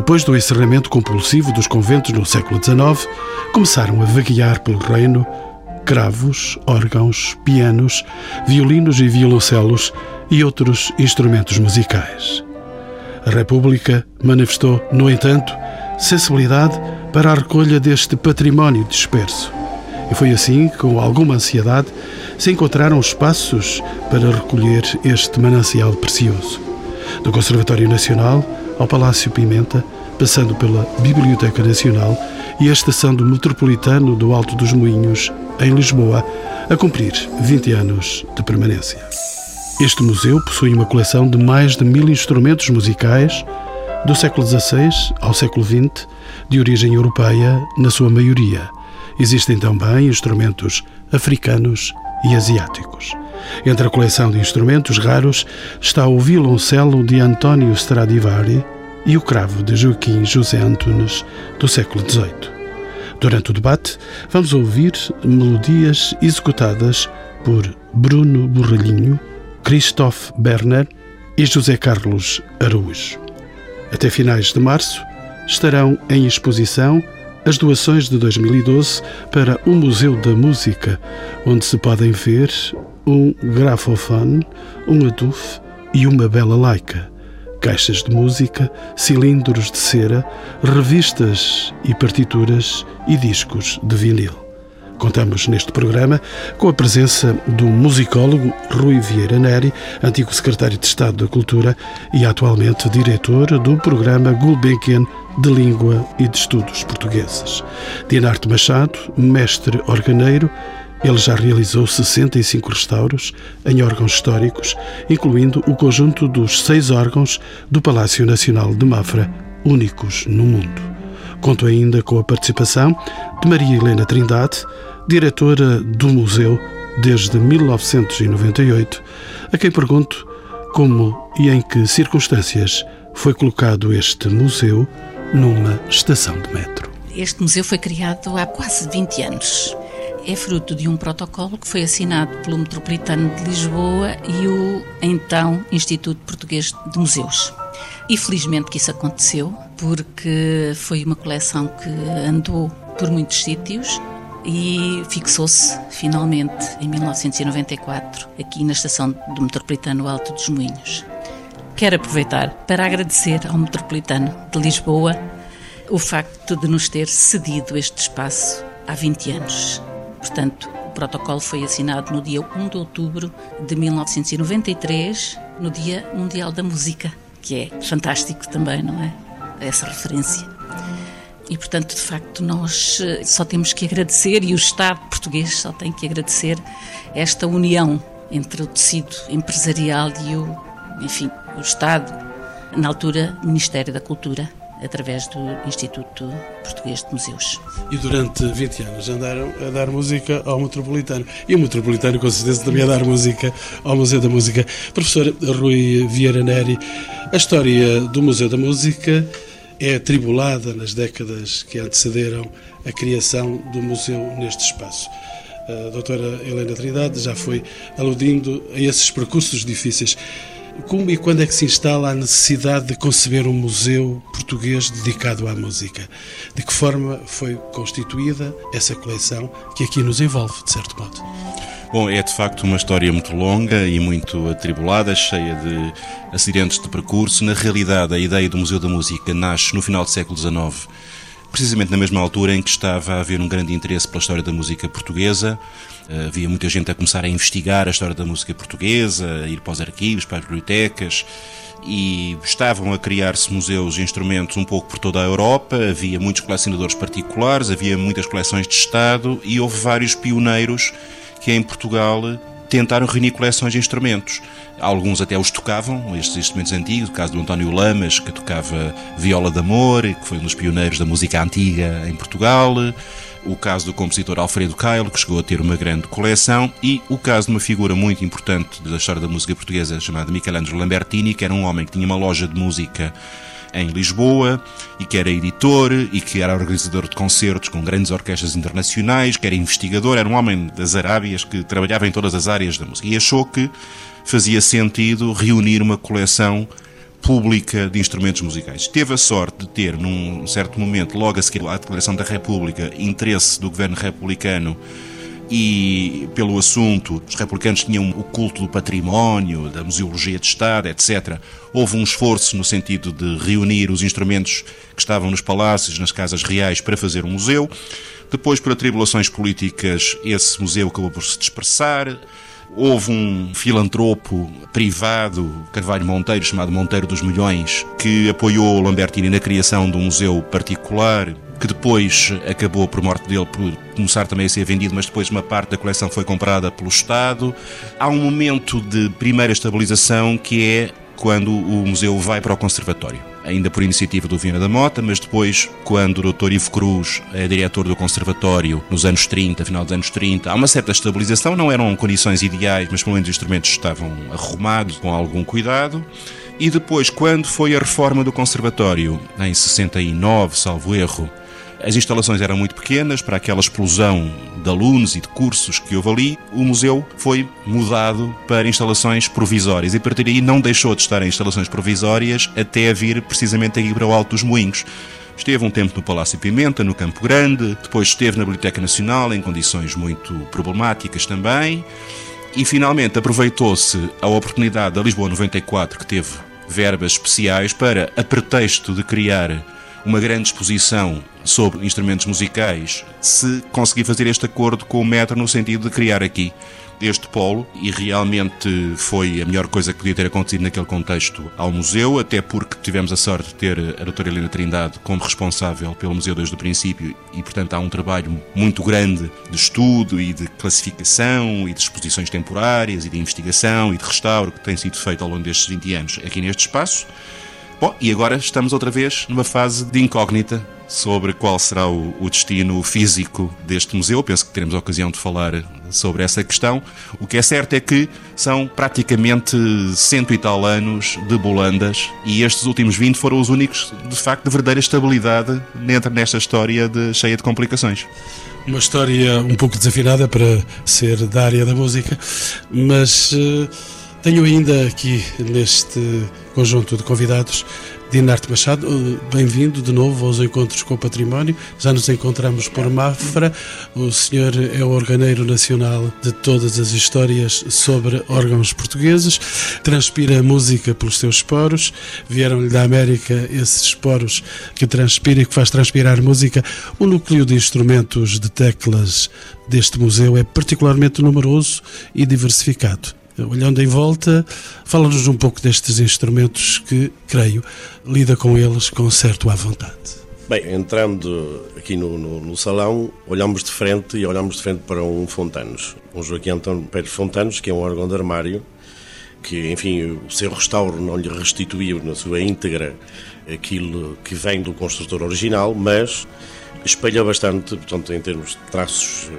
depois do encerramento compulsivo dos conventos no século XIX, começaram a vaguear pelo reino cravos, órgãos, pianos, violinos e violoncelos e outros instrumentos musicais. A República manifestou, no entanto, sensibilidade para a recolha deste património disperso. E foi assim, com alguma ansiedade, se encontraram espaços para recolher este manancial precioso. Do Conservatório Nacional ao Palácio Pimenta, passando pela Biblioteca Nacional e a estação do Metropolitano do Alto dos Moinhos, em Lisboa, a cumprir 20 anos de permanência. Este museu possui uma coleção de mais de mil instrumentos musicais do século XVI ao século XX, de origem europeia, na sua maioria. Existem também instrumentos africanos e asiáticos. Entre a coleção de instrumentos raros está o violoncelo de António Stradivari e o cravo de Joaquim José Antunes, do século XVIII. Durante o debate, vamos ouvir melodias executadas por Bruno Borralhinho, Christophe Berner e José Carlos Araújo. Até finais de março estarão em exposição as doações de 2012 para o Museu da Música, onde se podem ver um grafofone, um aduf e uma bela laica, caixas de música, cilindros de cera, revistas e partituras e discos de vinil. Contamos neste programa com a presença do musicólogo Rui Vieira Neri, antigo secretário de Estado da Cultura e atualmente diretor do programa Gulbenkian de Língua e de Estudos Portugueses. Dinarte Machado, mestre organeiro, ele já realizou 65 restauros em órgãos históricos, incluindo o conjunto dos seis órgãos do Palácio Nacional de Mafra, únicos no mundo. Conto ainda com a participação de Maria Helena Trindade, diretora do museu desde 1998, a quem pergunto como e em que circunstâncias foi colocado este museu numa estação de metro. Este museu foi criado há quase 20 anos. É fruto de um protocolo que foi assinado pelo Metropolitano de Lisboa e o então Instituto Português de Museus. E felizmente que isso aconteceu, porque foi uma coleção que andou por muitos sítios e fixou-se finalmente em 1994 aqui na estação do Metropolitano Alto dos Moinhos. Quero aproveitar para agradecer ao Metropolitano de Lisboa o facto de nos ter cedido este espaço há 20 anos. Portanto, o protocolo foi assinado no dia 1 de outubro de 1993, no Dia Mundial da Música, que é fantástico também, não é? Essa referência. E, portanto, de facto, nós eh, só temos que agradecer, e o Estado português só tem que agradecer esta união entre o tecido empresarial e o, enfim, o Estado, na altura, Ministério da Cultura, através do Instituto Português de Museus. E durante 20 anos andaram a dar música ao Metropolitano. E o Metropolitano, com certeza, também a dar música ao Museu da Música. Professor Rui Vieira Neri, a história do Museu da Música é atribulada nas décadas que antecederam a criação do museu neste espaço. A doutora Helena Trindade já foi aludindo a esses percursos difíceis. Como e quando é que se instala a necessidade de conceber um museu português dedicado à música? De que forma foi constituída essa coleção que aqui nos envolve, de certo modo? Bom, é de facto uma história muito longa e muito atribulada, cheia de acidentes de percurso. Na realidade, a ideia do Museu da Música nasce no final do século XIX, precisamente na mesma altura em que estava a haver um grande interesse pela história da música portuguesa. Eh, havia muita gente a começar a investigar a história da música portuguesa, a ir para os arquivos, para as bibliotecas e estavam a criar-se museus e instrumentos um pouco por toda a Europa, havia muitos colecionadores particulares, havia muitas coleções de Estado e houve vários pioneiros que em Portugal tentaram reunir coleções de instrumentos. Alguns até os tocavam, estes instrumentos antigos, o caso do António Lamas, que tocava viola de amor, que foi um dos pioneiros da música antiga em Portugal, o caso do compositor Alfredo Cailo, que chegou a ter uma grande coleção, e o caso de uma figura muito importante da história da música portuguesa chamada Michelangelo Lambertini, que era um homem que tinha uma loja de música em Lisboa e que era editor e que era organizador de concertos com grandes orquestras internacionais, que era investigador, era um homem das Arábias que trabalhava em todas as áreas da música e achou que fazia sentido reunir uma coleção pública de instrumentos musicais. Teve a sorte de ter, num certo momento, logo a seguir à Declaração da República, interesse do governo republicano e pelo assunto, os republicanos tinham o culto do património, da museologia de Estado, etc. Houve um esforço no sentido de reunir os instrumentos que estavam nos palácios, nas casas reais, para fazer um museu. Depois, por atribulações políticas, esse museu acabou por se dispersar. Houve um filantropo privado, Carvalho Monteiro, chamado Monteiro dos Milhões, que apoiou Lambertini na criação de um museu particular que depois acabou por morte dele por começar também a ser vendido, mas depois uma parte da coleção foi comprada pelo Estado. Há um momento de primeira estabilização que é quando o museu vai para o conservatório. Ainda por iniciativa do Viana da Mota, mas depois, quando o Dr. Ivo Cruz é diretor do conservatório nos anos 30, final dos anos 30, há uma certa estabilização, não eram condições ideais, mas pelo menos os instrumentos estavam arrumados com algum cuidado. E depois, quando foi a reforma do conservatório, em 69, salvo erro, as instalações eram muito pequenas para aquela explosão de alunos e de cursos que houve ali. O museu foi mudado para instalações provisórias e a partir daí não deixou de estar em instalações provisórias até vir precisamente aqui para o Alto dos Moinhos. Esteve um tempo no Palácio Pimenta, no Campo Grande, depois esteve na Biblioteca Nacional em condições muito problemáticas também. E finalmente aproveitou-se a oportunidade da Lisboa 94, que teve verbas especiais, para, a pretexto de criar uma grande exposição sobre instrumentos musicais, se conseguir fazer este acordo com o Metro no sentido de criar aqui este polo e realmente foi a melhor coisa que podia ter acontecido naquele contexto ao museu, até porque tivemos a sorte de ter a doutora Helena Trindade como responsável pelo museu desde o princípio e, portanto, há um trabalho muito grande de estudo e de classificação e de exposições temporárias e de investigação e de restauro que tem sido feito ao longo destes 20 anos aqui neste espaço. Bom, e agora estamos outra vez numa fase de incógnita sobre qual será o, o, destino físico deste museu. Penso que teremos a ocasião de falar sobre essa questão. O que é certo é que são praticamente cento e tal anos de bolandas e estes últimos 20 foram os únicos, de facto, de verdadeira estabilidade dentro nesta história de, cheia de complicações. Uma história um pouco desafinada para ser da área da música, mas. Uh tenho ainda aqui neste conjunto de convidados Dinarte Machado, bem-vindo de novo aos Encontros com o Património. Já nos encontramos por Mafra. O senhor é o organeiro nacional de todas as histórias sobre órgãos portugueses. Transpira música pelos seus poros. Vieram-lhe da América esses poros que transpira e que faz transpirar música. O núcleo de instrumentos de teclas deste museu é particularmente numeroso e diversificado olhando em volta, fala-nos um pouco destes instrumentos que, creio, lida com eles com certo à vontade. Bem, entrando aqui no, no, no, salão, olhamos de frente e olhamos de frente para um Fontanos, um Joaquim António Pérez Fontanos, que é um órgão de armário, que, enfim, o seu restauro não lhe restituiu na sua íntegra aquilo que vem do construtor original, mas espelha bastante, portanto, em termos de traços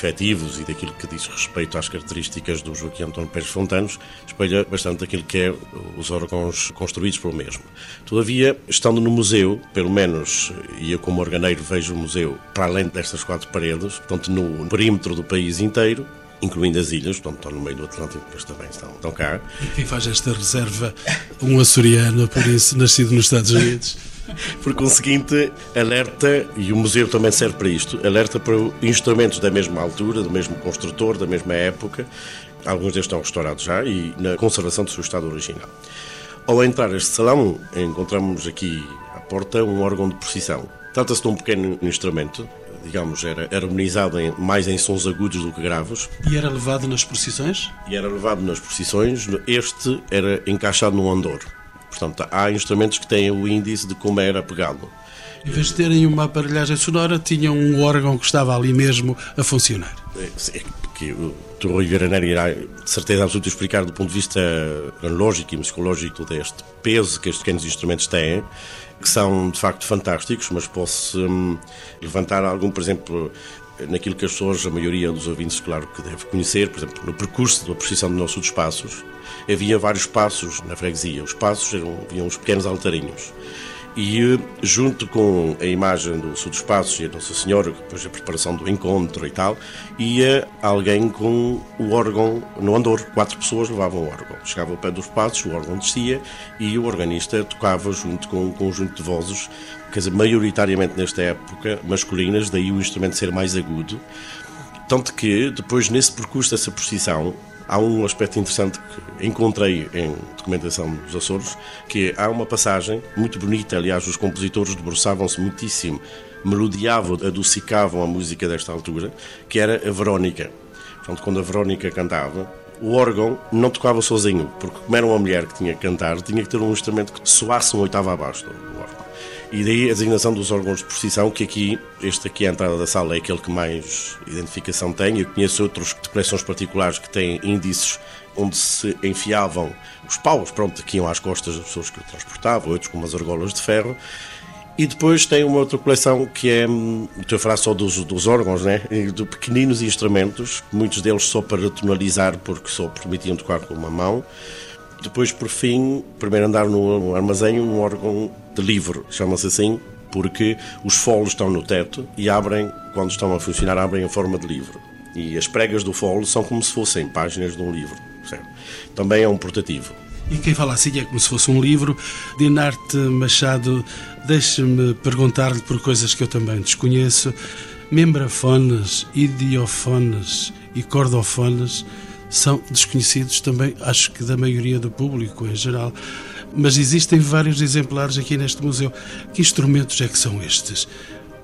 efetivos e daquilo que diz respeito às características do Joaquim António Pérez Fontanos, espelha bastante aquilo que é os órgãos construídos pelo mesmo. Todavia, estando no museu, pelo menos, e eu como organeiro vejo o museu para além destas quatro paredes, portanto, no perímetro do país inteiro, incluindo as ilhas, portanto estão no meio do Atlântico, mas também estão, estão cá. E quem faz esta reserva? Um açoriano, por isso, nascido nos Estados Unidos. Por conseguinte, alerta, e o museu também serve para isto, alerta para instrumentos da mesma altura, do mesmo construtor, da mesma época. Alguns deles estão restaurados já e na conservação do seu estado original. Ao entrar este salão, encontramos aqui à porta um órgão de precisão. Trata-se de um pequeno instrumento, digamos, era harmonizado em, mais em sons agudos do que graves. E era levado nas procissões? E era levado nas procissões. Este era encaixado num andor. Portanto, há instrumentos que têm o índice de como era pegado. Em vez de terem uma aparelhagem sonora, tinham um órgão que estava ali mesmo a funcionar. É, sim, que o Rui Garaneiro irá, de certeza absoluta, explicar do ponto de vista lógico e musicológico deste peso que estes pequenos instrumentos têm, que são de facto fantásticos, mas posso hum, levantar algum, por exemplo, naquilo que as pessoas, a maioria dos ouvintes, claro que deve conhecer, por exemplo, no percurso da precisão do nosso dos passos, havia vários passos na freguesia. Os passos eram, haviam uns pequenos altarinhos. E junto com a imagem do Sul dos Passos e a Nossa Senhora, depois a preparação do encontro e tal, ia alguém com o órgão no andor. Quatro pessoas levavam o órgão. Chegava ao pé dos passos, o órgão descia e o organista tocava junto com um conjunto de vozes, quer dizer, maioritariamente nesta época masculinas, daí o instrumento ser mais agudo. Tanto que depois, nesse percurso dessa procissão, há um aspecto interessante que encontrei em documentação dos Açores, que há uma passagem muito bonita, aliás, os compositores debruçavam-se muitíssimo, melodiavam, adocicavam a música desta altura, que era a Verónica. Portanto, quando a Verónica cantava, o órgão não tocava sozinho, porque como era uma mulher que tinha que cantar, tinha que ter um instrumento que soasse uma oitava abaixo do órgão. E daí a designação dos órgãos de precisão, que aqui, este aqui à entrada da sala é aquele que mais identificação tem. Eu conheço outros de coleções particulares que têm índices onde se enfiavam os paus, pronto, que iam às costas das pessoas que o transportavam, outros com umas argolas de ferro. E depois tem uma outra coleção que é, estou a falar só dos, dos órgãos, né? de pequeninos instrumentos, muitos deles só para tonalizar, porque só permitiam tocar com uma mão. Depois, por fim, primeiro andar no armazém, um órgão de livro, chama-se assim, porque os folos estão no teto e abrem, quando estão a funcionar, abrem em forma de livro. E as pregas do folo são como se fossem páginas de um livro. Certo? Também é um portativo. E quem fala assim é como se fosse um livro. Dinarte Machado, deixe-me perguntar-lhe por coisas que eu também desconheço. Membrafones, idiofones e cordofones são desconhecidos também, acho que da maioria do público em geral. Mas existem vários exemplares aqui neste museu. Que instrumentos é que são estes?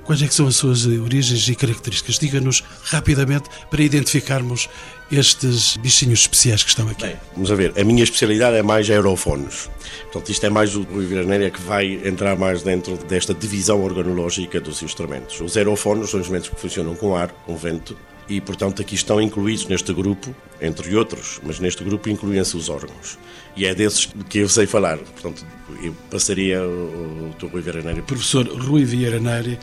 Quais é que são as suas origens e características? Diga-nos rapidamente para identificarmos estes bichinhos especiais que estão aqui. Bem, vamos a ver, a minha especialidade é mais aerofones. Portanto, isto é mais o Rui Viraneira que vai entrar mais dentro desta divisão organológica dos instrumentos. Os aerofones são instrumentos que funcionam com ar, com vento, e, portanto, aqui estão incluídos neste grupo, entre outros, mas neste grupo incluem-se os órgãos. E é desses que eu sei falar. Portanto, eu passaria o Dr. Rui Vieira Nery. Professor Rui Vieira Nery,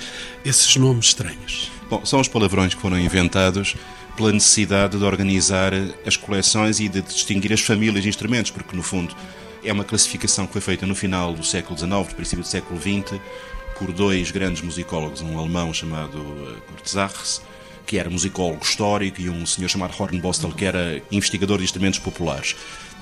esses nomes estranhos. Bom, são os palavrões que foram inventados pela necessidade de organizar as coleções e de distinguir as famílias de instrumentos, porque, no fundo, é uma classificação que foi feita no final do século XIX, no princípio do século XX, por dois grandes musicólogos, um alemão chamado eh, Kurt Zachs, que era musicólogo histórico, e um senhor chamado Hornbostel, que era investigador de instrumentos populares.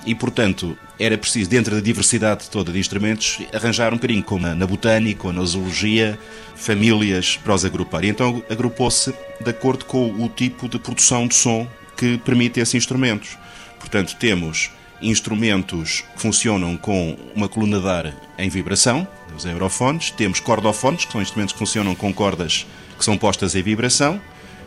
E, portanto, era preciso, dentro da diversidade toda de instrumentos, arranjar um bocadinho, como na botânica ou na zoologia, famílias para os agrupar. E então agrupou-se de acordo com o tipo de produção de som que permite esses instrumentos. Portanto, temos instrumentos que funcionam com uma coluna de ar em vibração, os aerofones, temos cordofones, que são instrumentos que funcionam com cordas que são postas em vibração,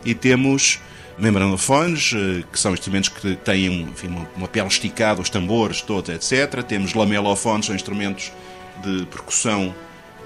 e temos membranofones, eh, que são instrumentos que têm enfim, uma pele esticada, os tambores todos, etc. Temos lamelofones, são instrumentos de percussão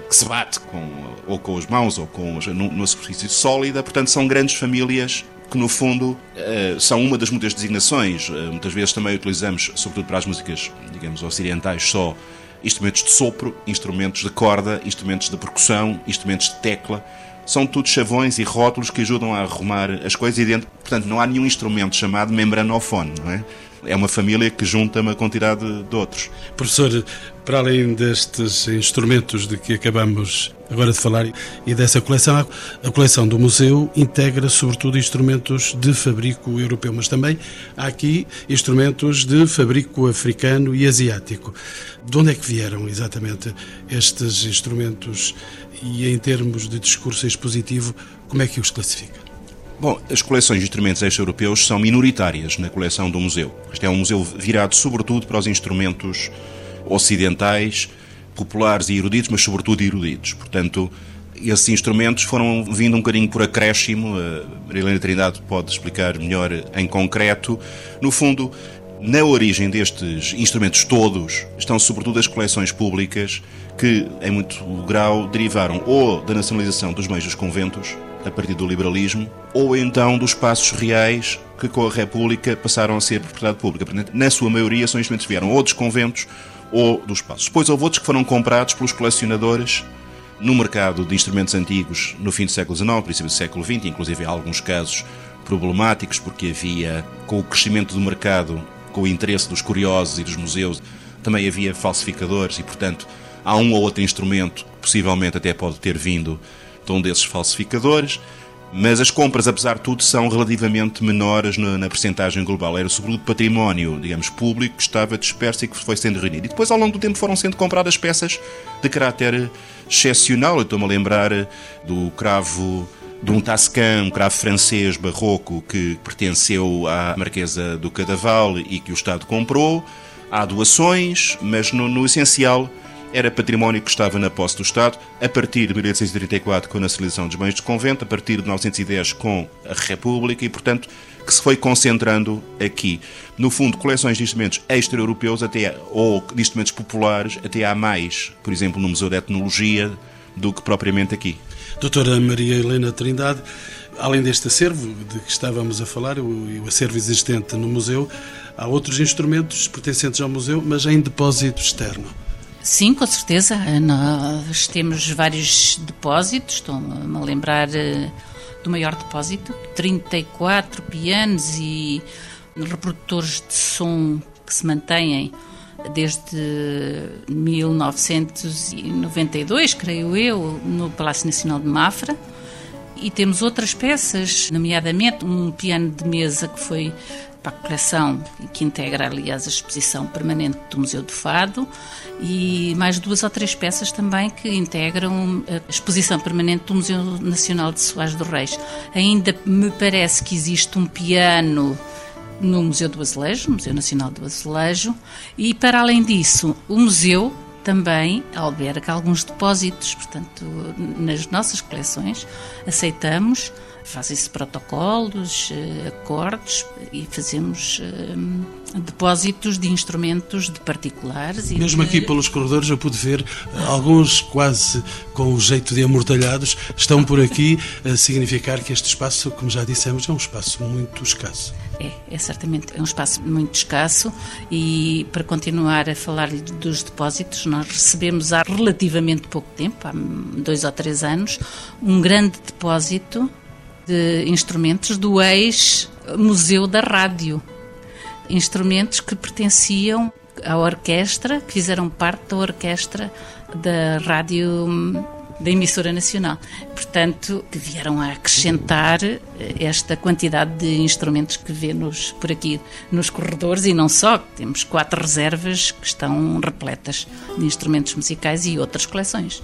que se bate com, ou com as mãos ou com, numa superfície sólida. Portanto, são grandes famílias que, no fundo, eh, são uma das muitas designações. Eh, muitas vezes também utilizamos, sobretudo para as músicas, digamos, ocidentais, só instrumentos de sopro, instrumentos de corda, instrumentos de percussão, instrumentos de tecla são tudo chavões e rótulos que ajudam a arrumar as coisas e dentro, portanto, não há nenhum instrumento chamado membranofone, não é? É uma família que junta uma quantidade de outros. Professor, para além destes instrumentos de que acabamos agora de falar e dessa coleção, a coleção do museu integra sobretudo instrumentos de fabrico europeu, mas também há aqui instrumentos de fabrico africano e asiático. De onde é que vieram exatamente estes instrumentos e em termos de discurso expositivo, como é que os classifica? Bom, as coleções de instrumentos extra-europeus são minoritárias na coleção do museu. Este é um museu virado sobretudo para os instrumentos ocidentais, populares e eruditos, mas sobretudo eruditos. Portanto, esses instrumentos foram vindo um bocadinho por acréscimo. A Marilena Trindade pode explicar melhor em concreto. No fundo, na origem destes instrumentos todos estão sobretudo as coleções públicas que, em muito grau, derivaram ou da nacionalização dos meios dos conventos, a partir do liberalismo, ou então dos espaços reais que, com a República, passaram a ser propriedade pública. Na sua maioria, são instrumentos que vieram ou dos conventos ou dos espaços. Depois houve outros que foram comprados pelos colecionadores no mercado de instrumentos antigos no fim do século XIX, princípio do século XX, inclusive há alguns casos problemáticos, porque havia, com o crescimento do mercado, com o interesse dos curiosos e dos museus, também havia falsificadores e, portanto, há um ou outro instrumento possivelmente até pode ter vindo de desses falsificadores. Mas as compras, apesar de tudo, são relativamente menores na, na percentagem global. Era sobretudo património, digamos, público que estava disperso e que foi sendo reunido. E depois, ao longo do tempo, foram sendo compradas peças de caráter excepcional. Eu estou-me a lembrar do cravo de um Tascan, um cravo francês barroco que pertenceu à Marquesa do Cadaval e que o Estado comprou. Há doações, mas no, no essencial era património que estava na posse do Estado, a partir de 1834 com a nacionalização dos bens de convento, a partir de 1910 com a República e, portanto, que se foi concentrando aqui. No fundo, coleções de instrumentos extra-europeus até, ou de instrumentos populares, até há mais, por exemplo, no Museu de Etnologia, do que propriamente aqui. Doutora Maria Helena Trindade, além deste acervo de que estávamos a falar, o, o acervo existente no museu, há outros instrumentos pertencentes ao museu, mas em depósito externo. Sim, com certeza. Nós temos vários depósitos, estou-me a lembrar eh, do maior depósito, 34 pianos e reprodutores de som que se mantêm desde 1992, creio eu, no Palácio Nacional de Mafra. E temos outras peças, nomeadamente um piano de mesa que foi para a coleção, que integra, aliás, a exposição permanente do Museu do Fado, e mais duas ou três peças também que integram a exposição permanente do Museu Nacional de Soares do Reis. Ainda me parece que existe um piano no Museu do Azulejo, Museu Nacional do Azulejo, e para além disso, o museu também alberga alguns depósitos, portanto, nas nossas coleções aceitamos fazem-se protocolos, eh, acordos e fazemos eh, depósitos de instrumentos de particulares. Mesmo de... aqui pelos corredores eu pude ver eh, alguns quase com o jeito de amortalhados estão por aqui a significar que este espaço, como já dissemos, é um espaço muito escasso. É, é certamente é um espaço muito escasso e para continuar a falar dos depósitos, nós recebemos há relativamente pouco tempo, há dois ou três anos, um grande depósito de instrumentos do ex-Museu da Rádio. Instrumentos que pertenciam à orquestra, que fizeram parte da orquestra da Rádio da emissora nacional. Portanto, que vieram a acrescentar eh, esta quantidade de instrumentos que vê-nos por aqui nos corredores e não só, temos quatro reservas que estão repletas de instrumentos musicais e outras coleções.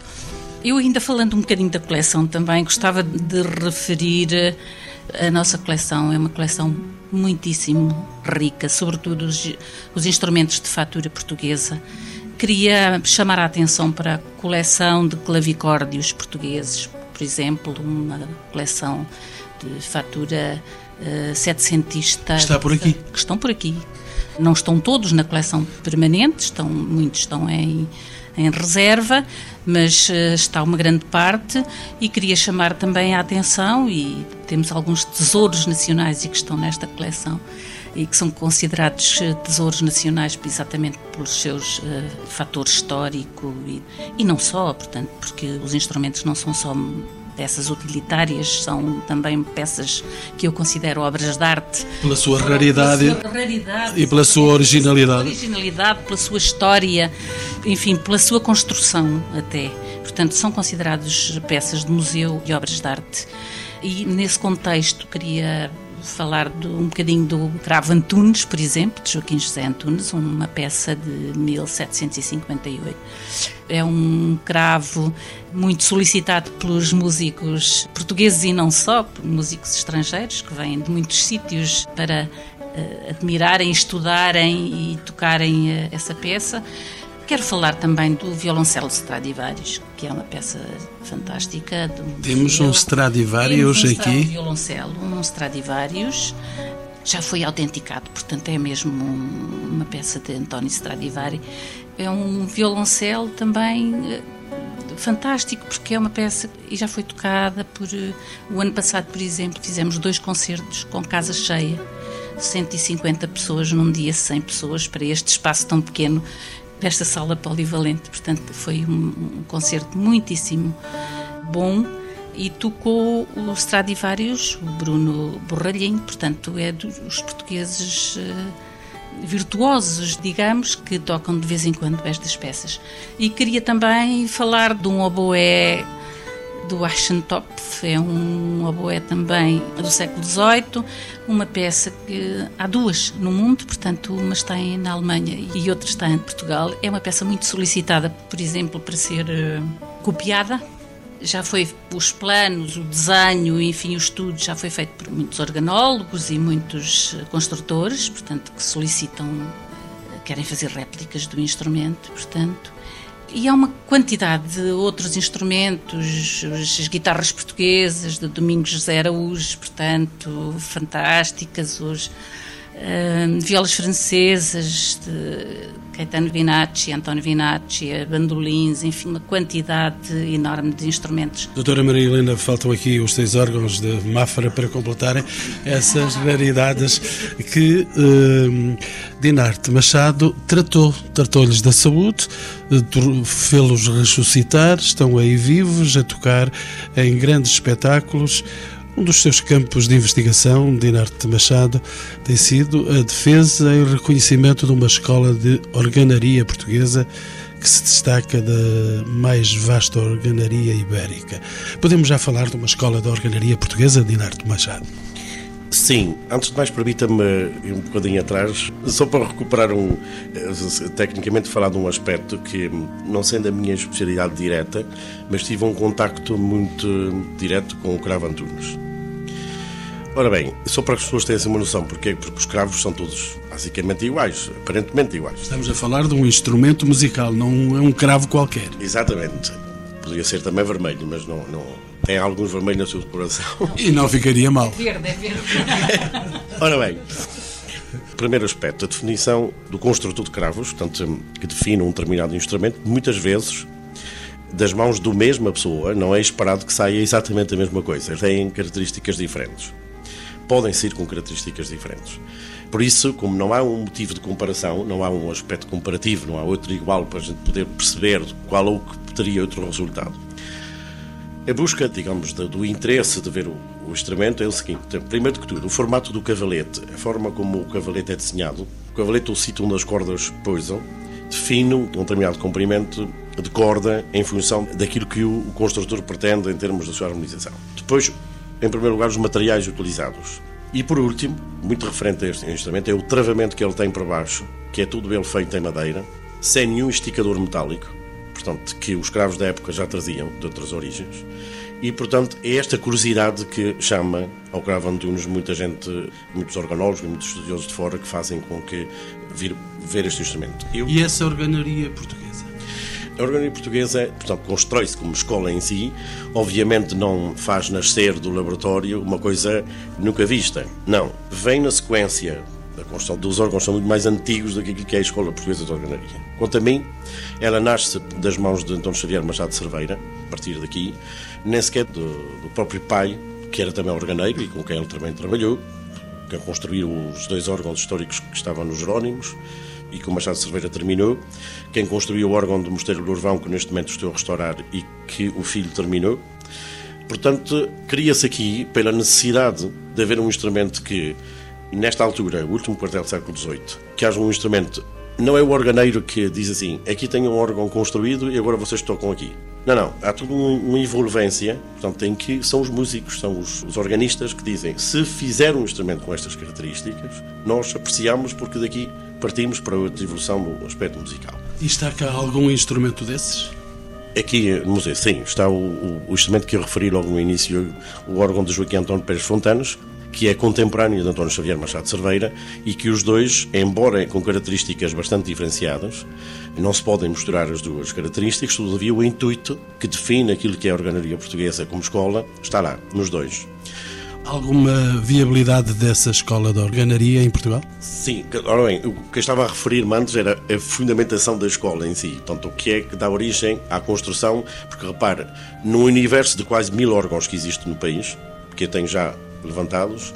Eu ainda falando um bocadinho da coleção também, gostava de referir eh, a nossa coleção. É uma coleção muitíssimo rica, sobretudo os, os instrumentos de fatura portuguesa. Queria chamar a atenção para a coleção de clavicórdios portugueses, por exemplo, uma coleção de fatura uh, setecentista. Está por aqui. Que estão por aqui. Não estão todos na coleção permanente, estão, muitos estão em em reserva, mas uh, está uma grande parte. E queria chamar também a atenção e temos alguns tesouros nacionais e que estão nesta coleção e que são considerados eh, tesouros nacionais exatamente pelos seus uh, fatores histórico e, e não só, portanto, porque os instrumentos não são só peças utilitárias, são também peças que eu considero obras de arte. Pela sua raridade, pela sua raridade e pela sua originalidade. Pela sua originalidade, pela sua história, enfim, pela sua construção até. Portanto, são considerados peças de museu e obras de arte. E nesse contexto queria falar de, um bocadinho do Cravo Antunes, por exemplo, de Joaquim José Antunes, uma peça de 1758. É um cravo muito solicitado pelos músicos portugueses e não só, músicos estrangeiros que vêm de muitos sítios para uh, admirarem, estudarem e tocarem uh, essa peça. Quero falar também do violoncelo Stradivarius, que é uma peça fantástica. Temos um Stradivarius Temos um aqui. Um violoncelo, um Stradivarius. Já foi autenticado, portanto é mesmo uma peça de António Stradivari. É um violoncelo também eh, fantástico porque é uma peça e já foi tocada por eh, o ano passado, por exemplo, fizemos dois concertos com casa cheia. 150 pessoas num dia, 100 pessoas para este espaço tão pequeno desta sala polivalente. Portanto, foi um, um concerto muitíssimo bom e tocou o Stradivarius, o Bruno Borralhinho, portanto, é dos portugueses uh, virtuosos, digamos, que tocam de vez em quando estas peças. E queria também falar de um oboé do Aschentopf, é um oboé também do século XVIII, uma peça que há duas no mundo, portanto, uma está na Alemanha e outra está em Portugal. É uma peça muito solicitada, por exemplo, para ser uh, copiada. Já foi os planos, o desenho, enfim, o estudo já foi feito por muitos organólogos e muitos eh, construtores, portanto, que solicitam, eh, querem fazer réplicas do instrumento, portanto. E há uma quantidade de outros instrumentos, as guitarras portuguesas de Domingos José Araújo, portanto, fantásticas, os uh, violas francesas de Caetano Vinacci, António Vinacci, bandolins, enfim, uma quantidade enorme de instrumentos. Doutora Maria Helena, faltam aqui os seis órgãos de Mafra para completarem essas raridades que uh, Dinarte Machado tratou. Tratou-lhes da saúde, uh, fê-los ressuscitar, estão aí vivos, a tocar em grandes espetáculos. Um dos seus campos de investigação, Dinarte Machado, tem sido a defesa e o reconhecimento de uma escola de organaria portuguesa que se destaca da mais vasta organaria ibérica. Podemos já falar de uma escola de organaria portuguesa, Dinarte Machado? Sim, antes de mais permita-me ir um bocadinho atrás, só para recuperar um, tecnicamente falar de um aspecto que, não sendo a minha especialidade direta, mas tive um contacto muito direto com o Cravo Antunes. Ora bem, só para que as pessoas tenham uma noção, porque, porque os cravos são todos basicamente iguais, aparentemente iguais. Estamos a falar de um instrumento musical, não é um cravo qualquer. Exatamente. Poderia ser também vermelho, mas não, não tem alguns vermelhos na sua decoração. E não ficaria mal. Verde, é verde. Ora bem, primeiro aspecto, a definição do construtor de cravos, portanto, que define um determinado instrumento, muitas vezes das mãos do mesma pessoa, não é esperado que saia exatamente a mesma coisa. Têm características diferentes podem ser com características diferentes. Por isso, como não há um motivo de comparação, não há um aspecto comparativo, não há outro igual para a gente poder perceber qual ou que teria outro resultado. A busca, digamos, do interesse de ver o, o instrumento é o seguinte: primeiro de tudo, o formato do cavalete, a forma como o cavalete é desenhado. O cavalete, o sítio onde as cordas pousam, define um determinado comprimento de corda em função daquilo que o construtor pretende em termos da sua harmonização. Depois, em primeiro lugar, os materiais utilizados. E por último, muito referente a este instrumento, é o travamento que ele tem por baixo, que é tudo ele feito em madeira, sem nenhum esticador metálico, portanto, que os cravos da época já traziam de outras origens. E, portanto, é esta curiosidade que chama ao cravo Antunes muita gente, muitos organólogos muitos estudiosos de fora que fazem com que vir ver este instrumento. Eu... E essa organaria portuguesa? A organaria portuguesa, portanto, constrói-se como escola em si, obviamente não faz nascer do laboratório uma coisa nunca vista. Não. Vem na sequência da construção dos órgãos são muito mais antigos do que aquilo que é a Escola Portuguesa de Organaria. Quanto a mim, ela nasce das mãos de António Xavier Machado de Cerveira, a partir daqui, nem sequer do, do próprio pai, que era também organeiro e com quem ele também trabalhou, que construiu os dois órgãos históricos que estavam nos Jerónimos, e que o Machado de Cerveira terminou, quem construiu o órgão do Mosteiro do Lourvão, que neste momento estou a restaurar e que o filho terminou. Portanto, cria-se aqui, pela necessidade de haver um instrumento que, nesta altura, o último quartel do século XVIII, que haja um instrumento não é o organeiro que diz assim, aqui tem um órgão construído e agora vocês tocam aqui. Não, não. Há toda uma envolvência, portanto, tem que são os músicos, são os, os, organistas que dizem se fizer um instrumento com estas características, nós apreciamos porque daqui partimos para outra evolução do aspecto musical. E está cá algum instrumento desses? Aqui no museu, sim, está o, o, o instrumento que eu referi logo no início, o órgão de Joaquim António Pérez Fontanos, que é contemporâneo de António Xavier Machado Cerveira e que os dois, embora com características bastante diferenciadas, não se podem misturar as duas características, todavia o intuito que define aquilo que é a organaria portuguesa como escola está lá, nos dois. Alguma viabilidade dessa escola de organaria em Portugal? Sim, ora bem, o que eu estava a referir-me antes era a fundamentação da escola em si, portanto, o que é que dá origem à construção, porque repara, no universo de quase mil órgãos que existe no país, que eu tenho já levantados.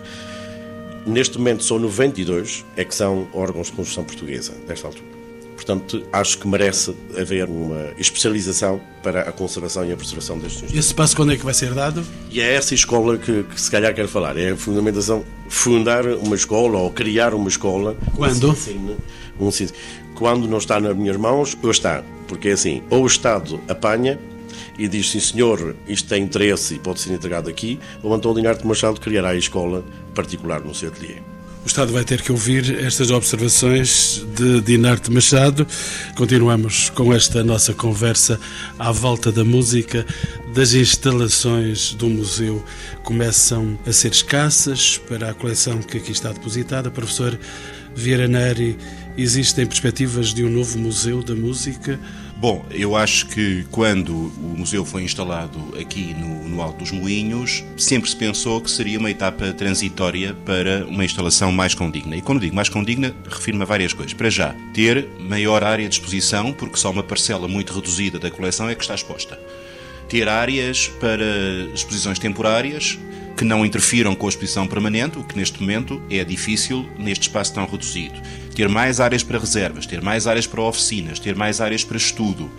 Neste momento são 92 é que são órgãos de construção portuguesa, desta altura. Portanto, acho que merece haver uma especialização para a conservação e a preservação destes instrumentos. Esse passo quando é que vai ser dado? E é essa escola que, que se calhar quero falar, é a fundamentação, fundar uma escola ou criar uma escola. Quando? Um um, quando não está nas minhas mãos, ou está. Porque é assim, ou o Estado apanha e diz, sim senhor, isto tem interesse e pode ser entregado aqui, ou Antônio Linarte Machado criará a escola particular no seu ateliê. O Estado vai ter que ouvir estas observações de Dinarte Machado. Continuamos com esta nossa conversa à volta da música. Das instalações do museu começam a ser escassas para a coleção que aqui está depositada. Professor Vieira Neri, existem perspectivas de um novo museu da música? Bom, eu acho que quando o museu foi instalado aqui no, no, Alto dos Moinhos, sempre se pensou que seria uma etapa transitória para uma instalação mais condigna. E quando digo mais condigna, refiro-me a várias coisas. Para já, ter maior área de exposição, porque só uma parcela muito reduzida da coleção é que está exposta. Ter áreas para exposições temporárias, que não interfiram com a exposição permanente, o que neste momento é difícil neste espaço tão reduzido. Ter mais áreas para reservas, ter mais áreas para oficinas, ter mais áreas para estudo,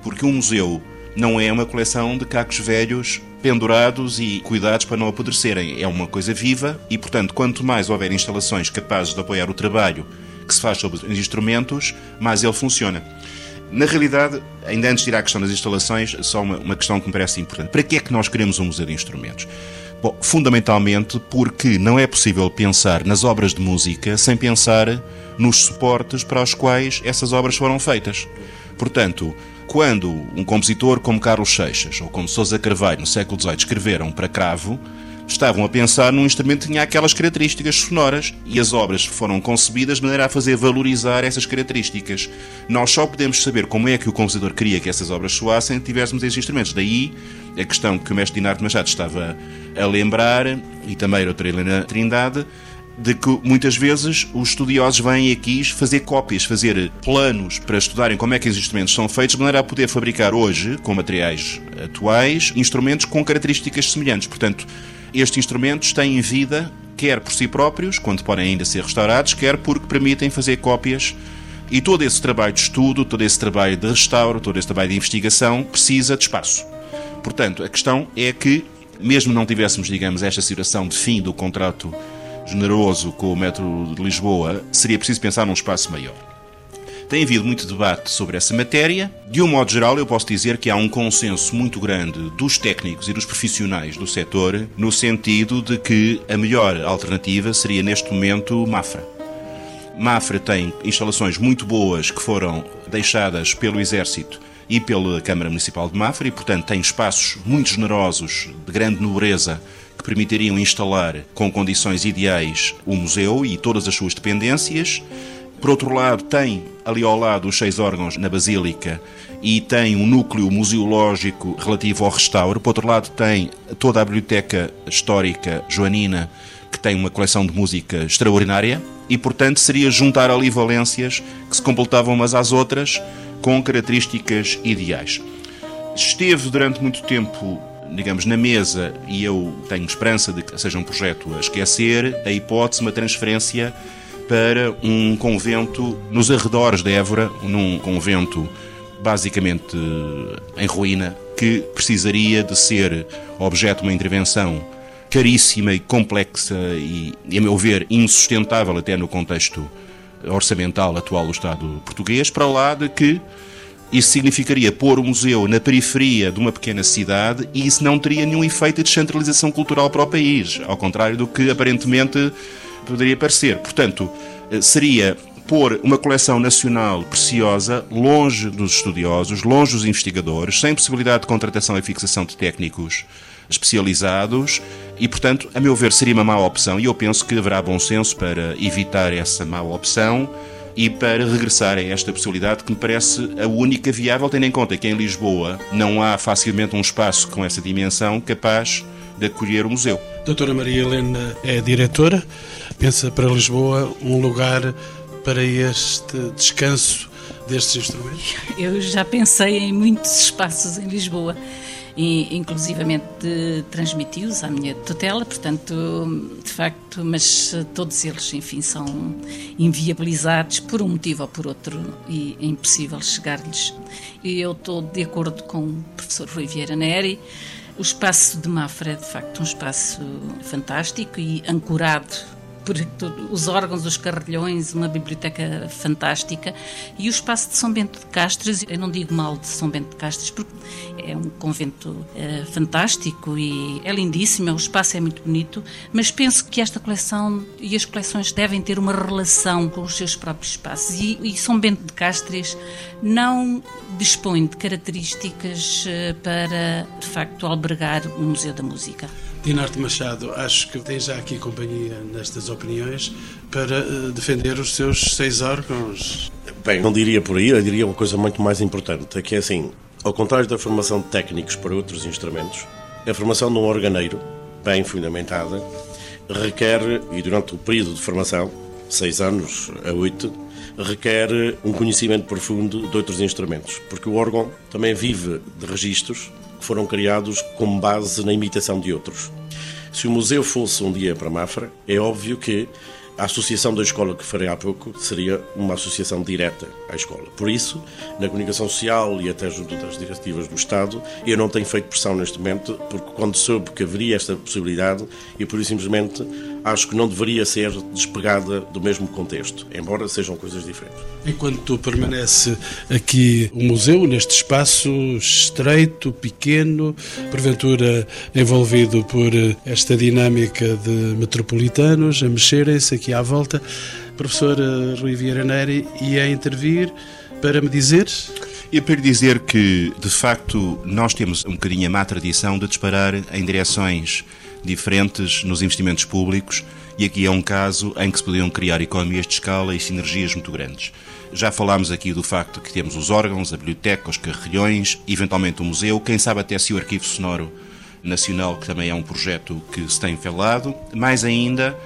porque um museu não é uma coleção de cacos velhos pendurados e cuidados para não apodrecerem. É uma coisa viva e, portanto, quanto mais houver instalações capazes de apoiar o trabalho que se faz sobre os instrumentos, mais ele funciona. Na realidade, ainda antes de ir à questão das instalações, só uma, uma questão que me parece importante. Para que é que nós queremos um museu de instrumentos? Bom, fundamentalmente porque não é possível pensar nas obras de música sem pensar nos suportes para os quais essas obras foram feitas. Portanto, quando um compositor como Carlos Seixas ou como Sousa Carvalho no século XVIII escreveram para cravo, estavam a pensar num instrumento que tinha aquelas características sonoras e as obras foram concebidas de maneira a fazer valorizar essas características. Nós só podemos saber como é que o compositor queria que essas obras soassem se tivéssemos esses instrumentos. Daí a questão que o mestre Dinardo Machado estava a lembrar, e também a doutora Helena Trindade, de que muitas vezes os estudiosos vêm aqui fazer cópias, fazer planos para estudarem como é que os instrumentos são feitos, de maneira a poder fabricar hoje, com materiais atuais, instrumentos com características semelhantes. Portanto, estes instrumentos têm vida, quer por si próprios, quando podem ainda ser restaurados, quer porque permitem fazer cópias. E todo esse trabalho de estudo, todo esse trabalho de restauro, todo esse trabalho de investigação precisa de espaço. Portanto, a questão é que, mesmo não tivéssemos, digamos, esta situação de fim do contrato generoso com o Metro de Lisboa, seria preciso pensar num espaço maior. Tem havido muito debate sobre essa matéria. De um modo geral, eu posso dizer que há um consenso muito grande dos técnicos e dos profissionais do setor no sentido de que a melhor alternativa seria, neste momento, Mafra. Mafra tem instalações muito boas que foram deixadas pelo Exército e pela Câmara Municipal de Mafra e, portanto, tem espaços muito generosos, de grande nobreza, que permitiriam instalar com condições ideais o museu e todas as suas dependências. Por outro lado, tem ali ao lado os seis órgãos na Basílica e tem um núcleo museológico relativo ao restauro. Por outro lado, tem toda a biblioteca histórica joanina, que tem uma coleção de música extraordinária e, portanto, seria juntar ali valências que se completavam umas às outras com características ideais. Esteve durante muito tempo digamos, na mesa, e eu tenho esperança de que seja um projeto a esquecer, a hipótese, uma transferência para um convento nos arredores de Évora, num convento basicamente em ruína, que precisaria de ser objeto de uma intervenção caríssima e complexa e, a meu ver, insustentável até no contexto orçamental atual do Estado português, para lá de que isso significaria pôr o museu na periferia de uma pequena cidade e isso não teria nenhum efeito de descentralização cultural para o país, ao contrário do que aparentemente poderia parecer. Portanto, eh, seria pôr uma coleção nacional preciosa longe dos estudiosos, longe dos investigadores, sem possibilidade de contratação e fixação de técnicos especializados e, portanto, a meu ver, seria uma má opção e eu penso que haverá bom senso para evitar essa má opção e para regressar a esta possibilidade que me parece a única viável, tendo em conta que em Lisboa não há facilmente um espaço com essa dimensão capaz de acolher o museu. Doutora Maria Helena é diretora, pensa para Lisboa um lugar para este descanso destes instrumentos? Eu já pensei em muitos espaços em Lisboa e inclusivamente transmiti-os à minha tutela, portanto, de facto, mas todos eles, enfim, são inviabilizados por um motivo ou por outro e é impossível chegar-lhes. E eu estou de acordo com o professor Rui Vieira Neri, o espaço de Mafra é de facto um espaço fantástico e ancorado por os órgãos, os carrilhões, uma biblioteca fantástica e o espaço de São Bento de Castros, eu não digo mal de São Bento de Castros porque é um convento é, fantástico e é lindíssimo, o espaço é muito bonito, mas penso que esta coleção e as coleções devem ter uma relação com os seus próprios espaços e, e São Bento de Castros não dispõe de características eh, para, de facto, albergar um museu da música. Dinarte Machado, acho que tem já aqui companhia nestas opiniões para uh, defender os seus seis órgãos. Bem, não diria por aí, eu diria uma coisa muito mais importante, é que é assim, ao contrário da formação de técnicos para outros instrumentos, a formação de um organeiro, bem fundamentada, requer, e durante o período de formação, seis anos a oito, requer um conhecimento profundo de outros instrumentos, porque o órgão também vive de registros que foram criados com base na imitação de outros. Se o museu fosse um dia para Mafra, é óbvio que a associação da escola que farei há pouco seria uma associação direta à escola. Por isso, na comunicação social e até junto das diretivas do Estado, eu não tenho feito pressão neste momento, porque quando soube que haveria esta possibilidade, e por simplesmente acho que não deveria ser despegada do mesmo contexto, embora sejam coisas diferentes. Enquanto permanece aqui o museu, neste espaço estreito, pequeno, porventura envolvido por esta dinâmica de metropolitanos a mexerem-se aqui à volta, professor Rui Vieira Neri ia intervir para me dizer e para lhe dizer que, de facto, nós temos um bocadinho a má tradição de disparar em direções diferentes nos investimentos públicos e aqui é um caso em que se podiam criar economias de escala e sinergias muito grandes. Já falámos aqui do facto que temos os órgãos, a biblioteca, os carrilhões, eventualmente o museu, quem sabe até se o Arquivo Sonoro Nacional, que também é um projeto que se tem falado. Mais ainda,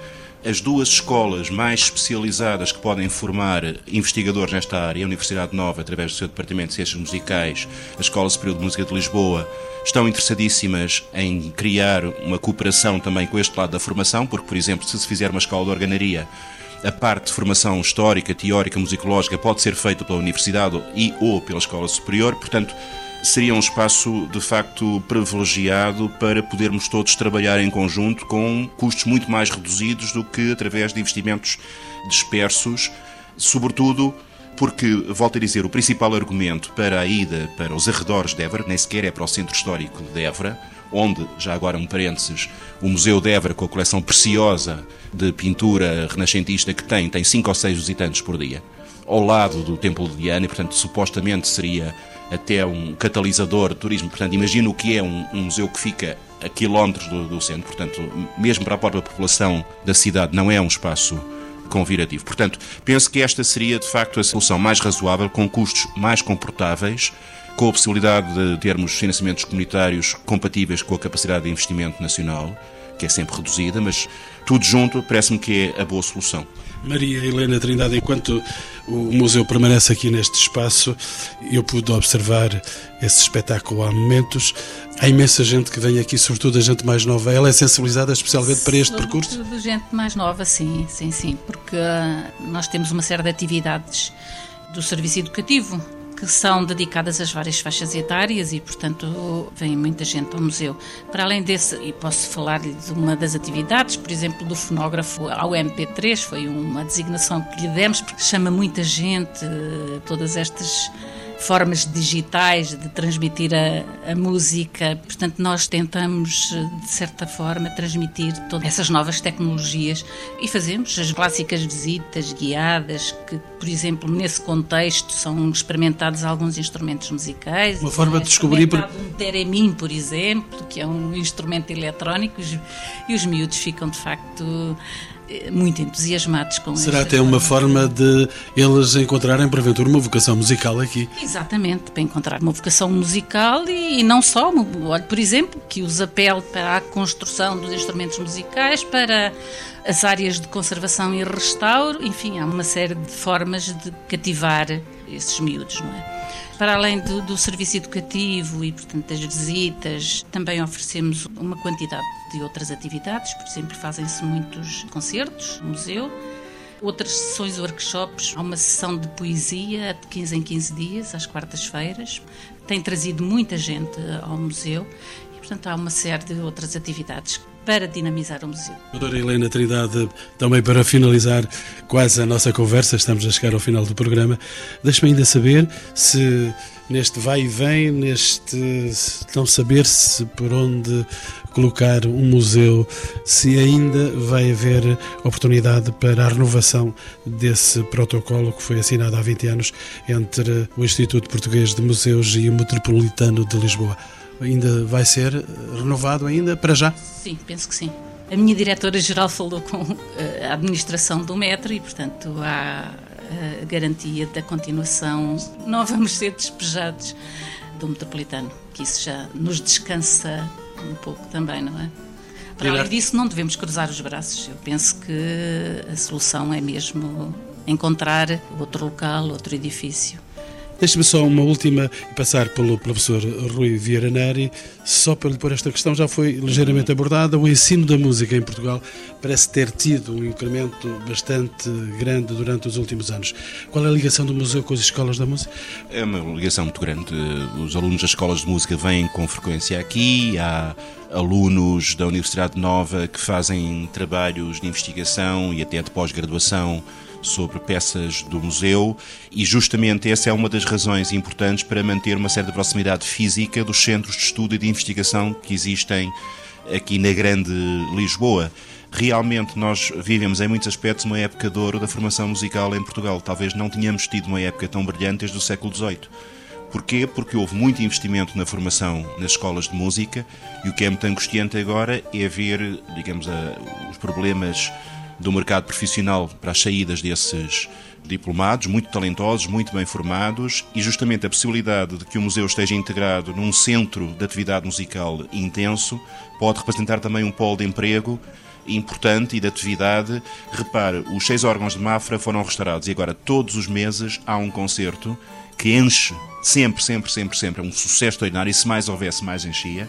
as duas escolas mais especializadas que podem formar investigadores nesta área, a Universidade Nova, através do seu Departamento de Ciências Musicais, a Escola Superior de Música de Lisboa, estão interessadíssimas em criar uma cooperação também com este lado da formação, porque, por exemplo, se se fizer uma escola de organaria, a parte de formação histórica, teórica, musicológica pode ser feita pela universidade e ou pela escola superior, portanto, seria um espaço de facto privilegiado para podermos todos trabalhar em conjunto com custos muito mais reduzidos do que através de investimentos dispersos, sobretudo porque, volto a dizer, o principal argumento para a ida para os arredores de Évora, nem sequer é para o centro histórico de Évora, onde, já agora um parênteses, o Museu de Évora, com a coleção preciosa de pintura renascentista que tem, tem cinco ou seis visitantes por dia, ao lado do Templo de Diana, e, portanto, supostamente seria até um catalisador de turismo. Portanto, imagino o que é um, um museu que fica a quilómetros do, do centro, portanto, mesmo para a própria população da cidade, não é um espaço convidativo. Portanto, penso que esta seria de facto a solução mais razoável, com custos mais comportáveis, com a possibilidade de termos financiamentos comunitários compatíveis com a capacidade de investimento nacional, que é sempre reduzida, mas tudo junto parece-me que é a boa solução. Maria Helena Trindade, enquanto o museu permanece aqui neste espaço, eu pude observar esse espetáculo há momentos. Há imensa gente que vem aqui, sobretudo a gente mais nova. Ela é sensibilizada especialmente para este percurso? Sobretudo gente mais nova, sim, sim, sim, porque uh, nós temos uma série de atividades do serviço educativo que são dedicadas às várias faixas etárias e, portanto, vem muita gente ao museu. Para além desse, e posso falar-lhe de uma das atividades, por exemplo, do fonógrafo ao MP3, foi uma designação que lhe demos, porque chama muita gente, todas estas formas digitais de transmitir a, a, música. Portanto, nós tentamos, de certa forma, transmitir todas essas novas tecnologias e fazemos as clássicas visitas guiadas, que, por exemplo, nesse contexto são experimentados alguns instrumentos musicais. Uma forma de descobrir. Por... Um teremin, por exemplo, que é um instrumento eletrónico, e os miúdos ficam, de facto, muito entusiasmados com Será até uma forma de eles encontrarem, porventura, uma vocação musical aqui. Exatamente, para encontrar uma vocação musical e, e não só. Olha, por exemplo, que os apele para a construção dos instrumentos musicais, para as áreas de conservação e restauro, enfim, há uma série de formas de cativar esses miúdos, não é? Para além do, do, serviço educativo e, portanto, das visitas, também oferecemos uma quantidade de outras atividades. Por exemplo, fazem-se muitos concertos no museu, outras sessões, workshops. Há uma sessão de poesia de 15 em 15 dias, às quartas-feiras. Tem trazido muita gente ao museu e, portanto, há uma série de outras atividades para dinamizar o museu. Doutora Helena Trindade, também para finalizar quase a nossa conversa, estamos a chegar ao final do programa, deixe-me ainda saber se neste vai e vem, neste não saber se por onde colocar um museu, se ainda vai haver oportunidade para a renovação desse protocolo que foi assinado há 20 anos entre o Instituto Português de Museus e o Metropolitano de Lisboa ainda vai ser renovado ainda para já? Sim, penso que sim. A minha diretora-geral falou com eh, a administração do metro e, portanto, há a eh, garantia da continuação. Não vamos ser despejados do metropolitano, que isso já nos descansa um pouco também, não é? Para além disso, não devemos cruzar os braços. Eu penso que a solução é mesmo encontrar outro local, outro edifício Deixe-me só uma última e passar pelo professor Rui Vieira Neri, só para lhe pôr esta questão, já foi ligeiramente abordada. O ensino da música em Portugal parece ter tido um incremento bastante grande durante os últimos anos. Qual é a ligação do museu com as escolas da música? É uma ligação muito grande. Os alunos das escolas de música vêm com frequência aqui, há alunos da Universidade Nova que fazem trabalhos de investigação e até de pós-graduação sobre peças do museu e justamente essa é uma das razões importantes para manter uma certa proximidade física dos centros de estudo e de investigação que existem aqui na grande Lisboa. Realmente nós vivemos em muitos aspectos uma época de ouro da formação musical em Portugal. Talvez não tenhamos tido uma época tão brilhante desde o século XVIII. Porquê? Porque houve muito investimento na formação nas escolas de música e o que é muito angustiante agora é ver, digamos, os problemas do mercado profissional para as saídas desses diplomados, muito talentosos, muito bem formados, e justamente a possibilidade de que o museu esteja integrado num centro de atividade musical intenso pode representar também um polo de emprego importante e de atividade. Repare, os seis órgãos de Mafra foram restaurados e agora todos os meses há um concerto que enche sempre, sempre, sempre, sempre, é um sucesso extraordinário e se mais houvesse, mais enchia.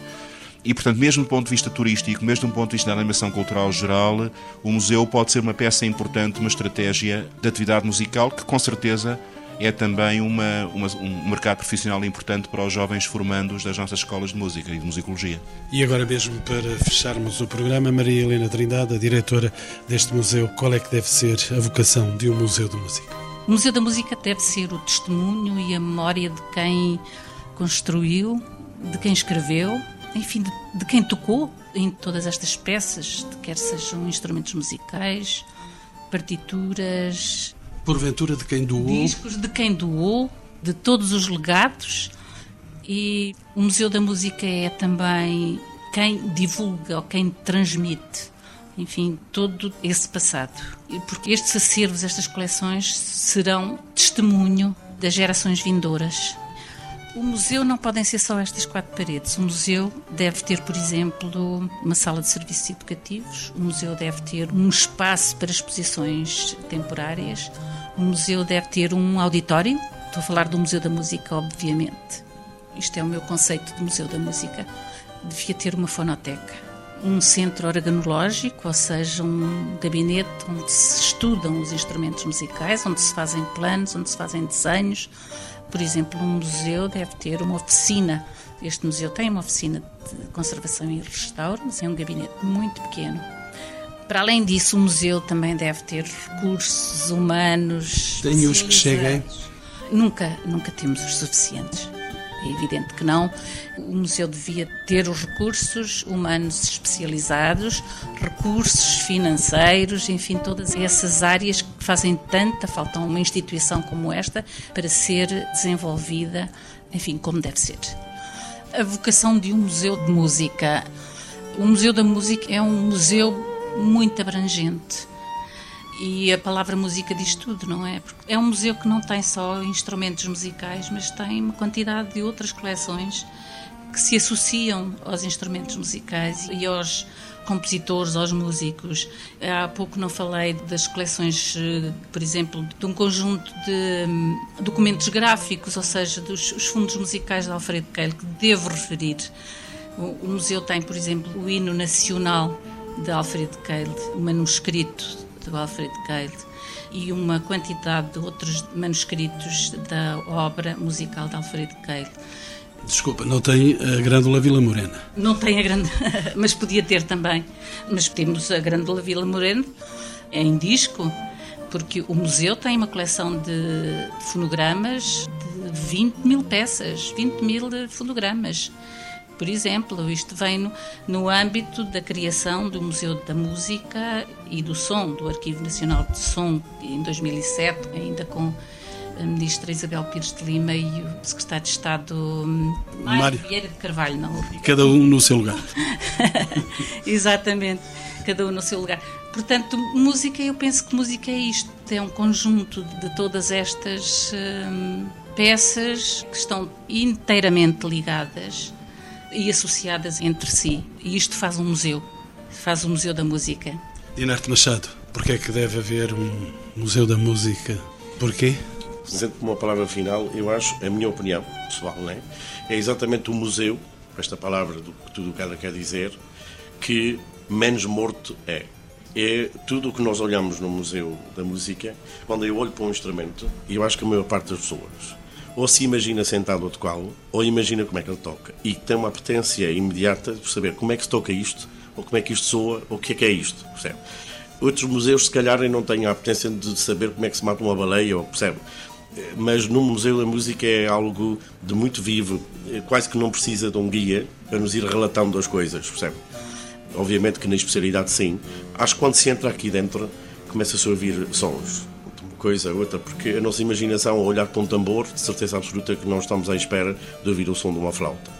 E, portanto, mesmo do ponto de vista turístico, mesmo do ponto de vista da animação cultural geral, o museu pode ser uma peça importante, uma estratégia de atividade musical que, com certeza, é também uma, uma, um mercado profissional importante para os jovens formandos das nossas escolas de música e de musicologia. E agora mesmo para fecharmos o programa, Maria Helena Trindade, a diretora deste museu, qual é que deve ser a vocação de um museu de música? O Museu da Música deve ser o testemunho e a memória de quem construiu, de quem escreveu enfim, de, de quem tocou em todas estas peças, de quer sejam instrumentos musicais, partituras. Porventura de quem doou. Discos de quem doou, de todos os legados. E o Museu da Música é também quem divulga ou quem transmite, enfim, todo esse passado. Porque estes acervos, estas coleções serão testemunho das gerações vindouras o museu não podem ser só estas quatro paredes. O museu deve ter, por exemplo, uma sala de serviços educativos. O museu deve ter um espaço para exposições temporárias. O museu deve ter um auditório. Estou a falar do Museu da Música, obviamente. Isto é o meu conceito de Museu da Música. Devia ter uma fonoteca um centro organológico, ou seja, um gabinete onde se estudam os instrumentos musicais, onde se fazem planos, onde se fazem desenhos, por exemplo, um museu deve ter uma oficina. Este museu tem uma oficina de conservação e restauro, mas é um gabinete muito pequeno. Para além disso, o museu também deve ter recursos humanos. Tem os que cheguem? Nunca, nunca temos os suficientes. É evidente que não. O museu devia ter os recursos humanos especializados, recursos financeiros, enfim, todas essas áreas que fazem tanta falta a uma instituição como esta para ser desenvolvida, enfim, como deve ser. A vocação de um museu de música. O Museu da Música é um museu muito abrangente e a palavra música diz tudo, não é? Porque é um museu que não tem só instrumentos musicais, mas tem uma quantidade de outras coleções que se associam aos instrumentos musicais e aos compositores, aos músicos. Há pouco não falei das coleções, eh, por exemplo, de um conjunto de hum, documentos gráficos, ou seja, dos fundos musicais de Alfredo Keil, que devo referir. O, museu tem, por exemplo, o hino nacional de Alfredo Keil, manuscrito de Alfredo Keil e uma quantidade de outros manuscritos da obra musical de Alfredo Keil. Desculpa, não tem a Grândola Vila Morena? Não tem a Grândola, mas podia ter também. Mas temos a Grândola Vila Morena em disco, porque o museu tem uma coleção de fonogramas de 20 mil peças, 20 mil fonogramas. Por exemplo, isto vem no, no âmbito da criação do Museu da Música e do Som, do Arquivo Nacional de Som, em 2007, ainda com a ministra Isabel Pires de Lima e o secretário de Estado hum, Mário, Mário. Vieira de Carvalho. Não. Cada um no seu lugar. Exatamente, cada um no seu lugar. Portanto, música, eu penso que música é isto, é um conjunto de todas estas hum, peças que estão inteiramente ligadas e associadas entre si. E isto faz um museu, faz o um Museu da Música. Dinarte Machado, porquê é que deve haver um Museu da Música? Porquê? Sendo como uma palavra final, eu acho, a minha opinião pessoal, não é? é exatamente o museu, esta palavra do que tudo o que ela quer dizer, que menos morto é. É tudo o que nós olhamos no Museu da Música, quando eu olho para um instrumento, e eu acho que a maior parte das pessoas ou se imagina sentado a tocá-lo, ou imagina como é que ele toca. E tem uma potência imediata de saber como é que se toca isto, ou como é que isto soa, ou o que é que é isto, percebe? Outros museus, se calhar, não têm a potência de saber como é que se mata uma baleia, ou percebe? Mas no Museu da Música é algo de muito vivo, quase que não precisa de um guia para nos ir relatando as coisas, percebe? Obviamente que na especialidade sim. Acho que quando se entra aqui dentro, começa-se a ouvir sons coisa, outra, porque a nossa imaginação, ao olhar para um tambor, de certeza absoluta que não estamos à espera de ouvir o som de uma flauta.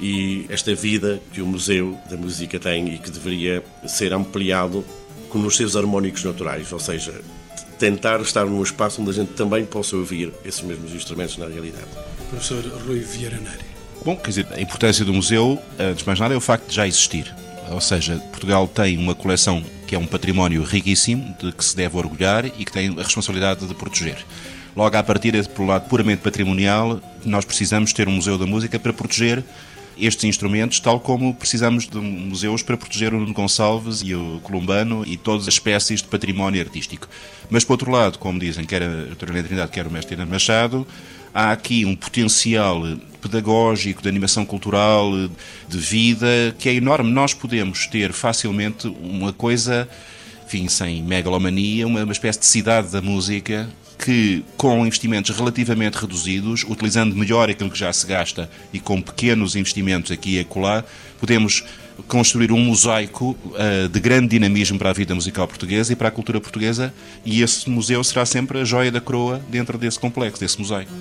E esta vida que o Museu da Música tem e que deveria ser ampliado com os seus harmónicos naturais, ou seja, tentar estar num espaço onde a gente também possa ouvir esses mesmos instrumentos na realidade. Professor Rui Vieira Neri. Bom, quer dizer, a importância do museu, antes de mais nada, é o facto de já existir. Ou seja, Portugal tem uma coleção que é um património riquíssimo, de que se deve orgulhar e que tem a responsabilidade de proteger. Logo, à partida, pelo lado puramente patrimonial, nós precisamos ter um Museu da Música para proteger estes instrumentos, tal como precisamos de museus para proteger o Nuno Gonçalves e o Columbano e todas as espécies de património artístico. Mas, por outro lado, como dizem quer a doutora Trindade, quer o mestre Tina Machado, há aqui um potencial pedagógico, de animação cultural, de vida, que é enorme. Nós podemos ter facilmente uma coisa, enfim, sem megalomania, uma espécie de cidade da música que, com investimentos relativamente reduzidos, utilizando melhor aquilo que já se gasta e com pequenos investimentos aqui e acolá, podemos construir um mosaico uh, de grande dinamismo para a vida musical portuguesa e para a cultura portuguesa, e esse museu será sempre a joia da coroa dentro desse complexo, desse mosaico.